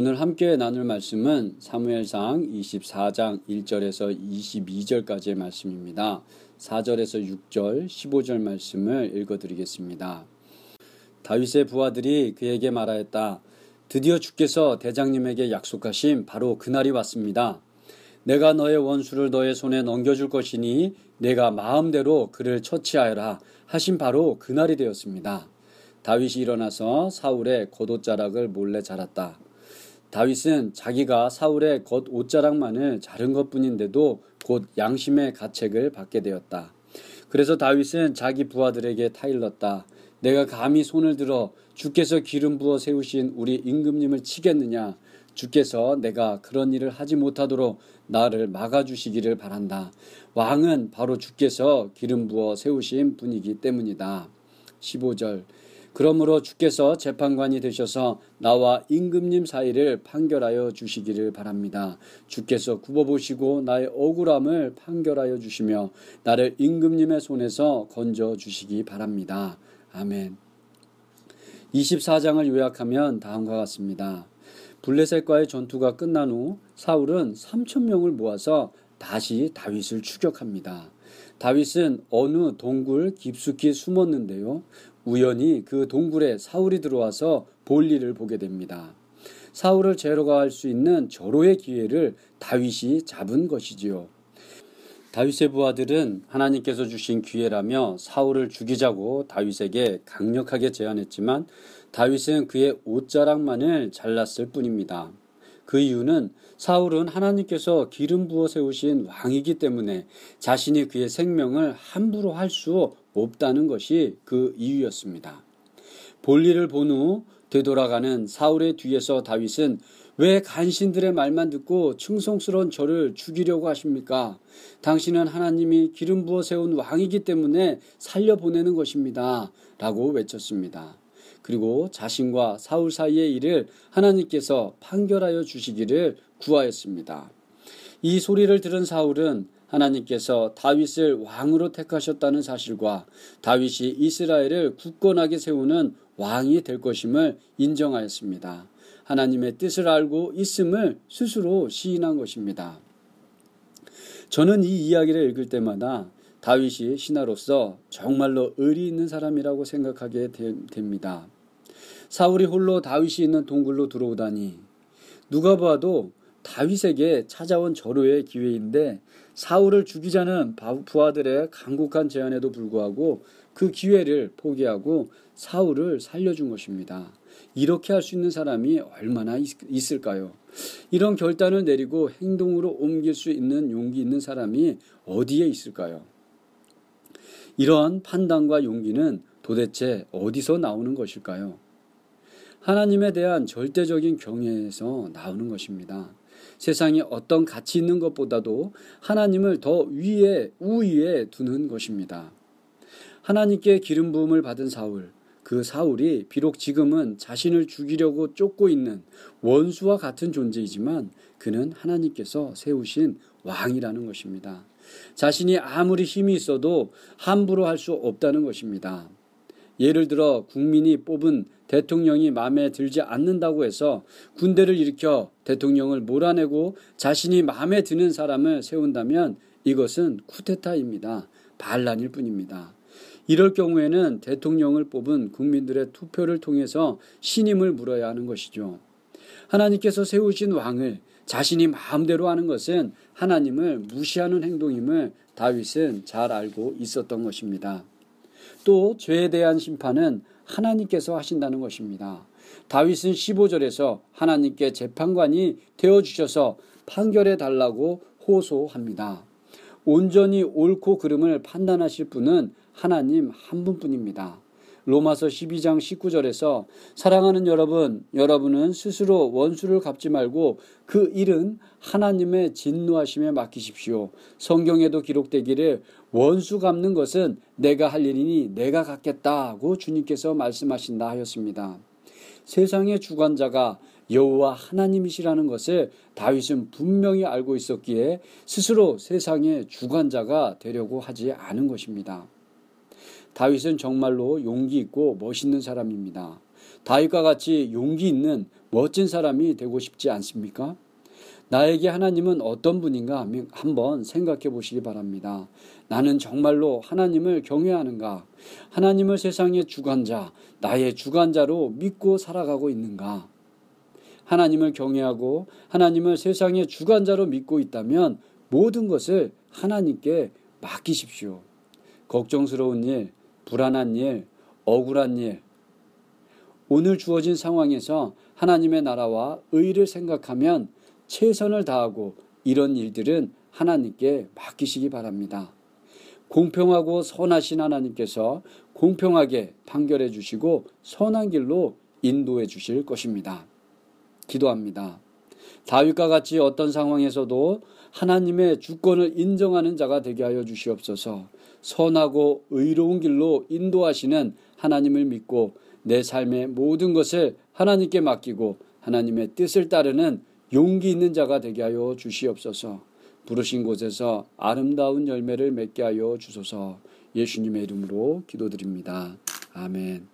오늘 함께 나눌 말씀은 사무엘상 24장 1절에서 22절까지의 말씀입니다. 4절에서 6절, 15절 말씀을 읽어 드리겠습니다. 다윗의 부하들이 그에게 말하였다. 드디어 주께서 대장님에게 약속하신 바로 그날이 왔습니다. 내가 너의 원수를 너의 손에 넘겨줄 것이니 내가 마음대로 그를 처치하여라 하신 바로 그날이 되었습니다. 다윗이 일어나서 사울의 겉옷자락을 몰래 자랐다. 다윗은 자기가 사울의 겉 옷자락만을 자른 것뿐인데도 곧 양심의 가책을 받게 되었다. 그래서 다윗은 자기 부하들에게 타일렀다. 내가 감히 손을 들어 주께서 기름 부어 세우신 우리 임금님을 치겠느냐? 주께서 내가 그런 일을 하지 못하도록 나를 막아주시기를 바란다. 왕은 바로 주께서 기름 부어 세우신 분이기 때문이다. 15절 그러므로 주께서 재판관이 되셔서 나와 임금님 사이를 판결하여 주시기를 바랍니다. 주께서 굽어보시고 나의 억울함을 판결하여 주시며 나를 임금님의 손에서 건져 주시기 바랍니다. 아멘. 24장을 요약하면 다음과 같습니다. 블레셋과의 전투가 끝난 후 사울은 3천 명을 모아서 다시 다윗을 추격합니다. 다윗은 어느 동굴 깊숙이 숨었는데요. 우연히 그 동굴에 사울이 들어와서 볼일을 보게 됩니다. 사울을 제거할 수 있는 절호의 기회를 다윗이 잡은 것이지요. 다윗의 부하들은 하나님께서 주신 기회라며 사울을 죽이자고 다윗에게 강력하게 제안했지만 다윗은 그의 옷자락만을 잘랐을 뿐입니다. 그 이유는 사울은 하나님께서 기름 부어 세우신 왕이기 때문에 자신이 그의 생명을 함부로 할 수 없다는 것이 그 이유였습니다. 볼일을 본 후 되돌아가는 사울의 뒤에서 다윗은 왜 간신들의 말만 듣고 충성스러운 저를 죽이려고 하십니까? 당신은 하나님이 기름 부어 세운 왕이기 때문에 살려보내는 것입니다. 라고 외쳤습니다. 그리고 자신과 사울 사이의 일을 하나님께서 판결하여 주시기를 구하였습니다. 이 소리를 들은 사울은 하나님께서 다윗을 왕으로 택하셨다는 사실과 다윗이 이스라엘을 굳건하게 세우는 왕이 될 것임을 인정하였습니다. 하나님의 뜻을 알고 있음을 스스로 시인한 것입니다. 저는 이 이야기를 읽을 때마다 다윗이 신하로서 정말로 의리 있는 사람이라고 생각하게 됩니다. 사울이 홀로 다윗이 있는 동굴로 들어오다니 누가 봐도 다윗에게 찾아온 절호의 기회인데 사울을 죽이자는 부하들의 강국한 제안에도 불구하고 그 기회를 포기하고 사울을 살려준 것입니다. 이렇게 할 수 있는 사람이 얼마나 있을까요? 이런 결단을 내리고 행동으로 옮길 수 있는 용기 있는 사람이 어디에 있을까요? 이러한 판단과 용기는 도대체 어디서 나오는 것일까요? 하나님에 대한 절대적인 경외에서 나오는 것입니다. 세상에 어떤 가치 있는 것보다도 하나님을 더 위에 우위에 두는 것입니다. 하나님께 기름 부음을 받은 사울, 그 사울이 비록 지금은 자신을 죽이려고 쫓고 있는 원수와 같은 존재이지만 그는 하나님께서 세우신 왕이라는 것입니다. 자신이 아무리 힘이 있어도 함부로 할 수 없다는 것입니다. 예를 들어 국민이 뽑은 대통령이 마음에 들지 않는다고 해서 군대를 일으켜 대통령을 몰아내고 자신이 마음에 드는 사람을 세운다면 이것은 쿠데타입니다. 반란일 뿐입니다. 이럴 경우에는 대통령을 뽑은 국민들의 투표를 통해서 신임을 물어야 하는 것이죠. 하나님께서 세우신 왕을 자신이 마음대로 하는 것은 하나님을 무시하는 행동임을 다윗은 잘 알고 있었던 것입니다. 또 죄에 대한 심판은 하나님께서 하신다는 것입니다. 다윗은 15절에서 하나님께 재판관이 되어 주셔서 판결해 달라고 호소합니다. 온전히 옳고 그름을 판단하실 분은 하나님 한 분뿐입니다. 로마서 12장 19절에서 사랑하는 여러분, 여러분은 스스로 원수를 갚지 말고 그 일은 하나님의 진노하심에 맡기십시오. 성경에도 기록되기를 원수 갚는 것은 내가 할 일이니 내가 갚겠다고 주님께서 말씀하신다 하였습니다. 세상의 주관자가 여호와 하나님이시라는 것을 다윗은 분명히 알고 있었기에 스스로 세상의 주관자가 되려고 하지 않은 것입니다. 다윗은 정말로 용기 있고 멋있는 사람입니다. 다윗과 같이 용기 있는 멋진 사람이 되고 싶지 않습니까? 나에게 하나님은 어떤 분인가 한번 생각해 보시기 바랍니다. 나는 정말로 하나님을 경외하는가? 하나님을 세상의 주관자, 나의 주관자로 믿고 살아가고 있는가? 하나님을 경외하고 하나님을 세상의 주관자로 믿고 있다면 모든 것을 하나님께 맡기십시오. 걱정스러운 일, 불안한 일, 억울한 일, 오늘 주어진 상황에서 하나님의 나라와 의를 생각하면 최선을 다하고 이런 일들은 하나님께 맡기시기 바랍니다. 공평하고 선하신 하나님께서 공평하게 판결해 주시고 선한 길로 인도해 주실 것입니다. 기도합니다. 다윗과 같이 어떤 상황에서도 하나님의 주권을 인정하는 자가 되게 하여 주시옵소서. 선하고 의로운 길로 인도하시는 하나님을 믿고 내 삶의 모든 것을 하나님께 맡기고 하나님의 뜻을 따르는 용기 있는 자가 되게 하여 주시옵소서. 부르신 곳에서 아름다운 열매를 맺게 하여 주소서. 예수님의 이름으로 기도드립니다. 아멘.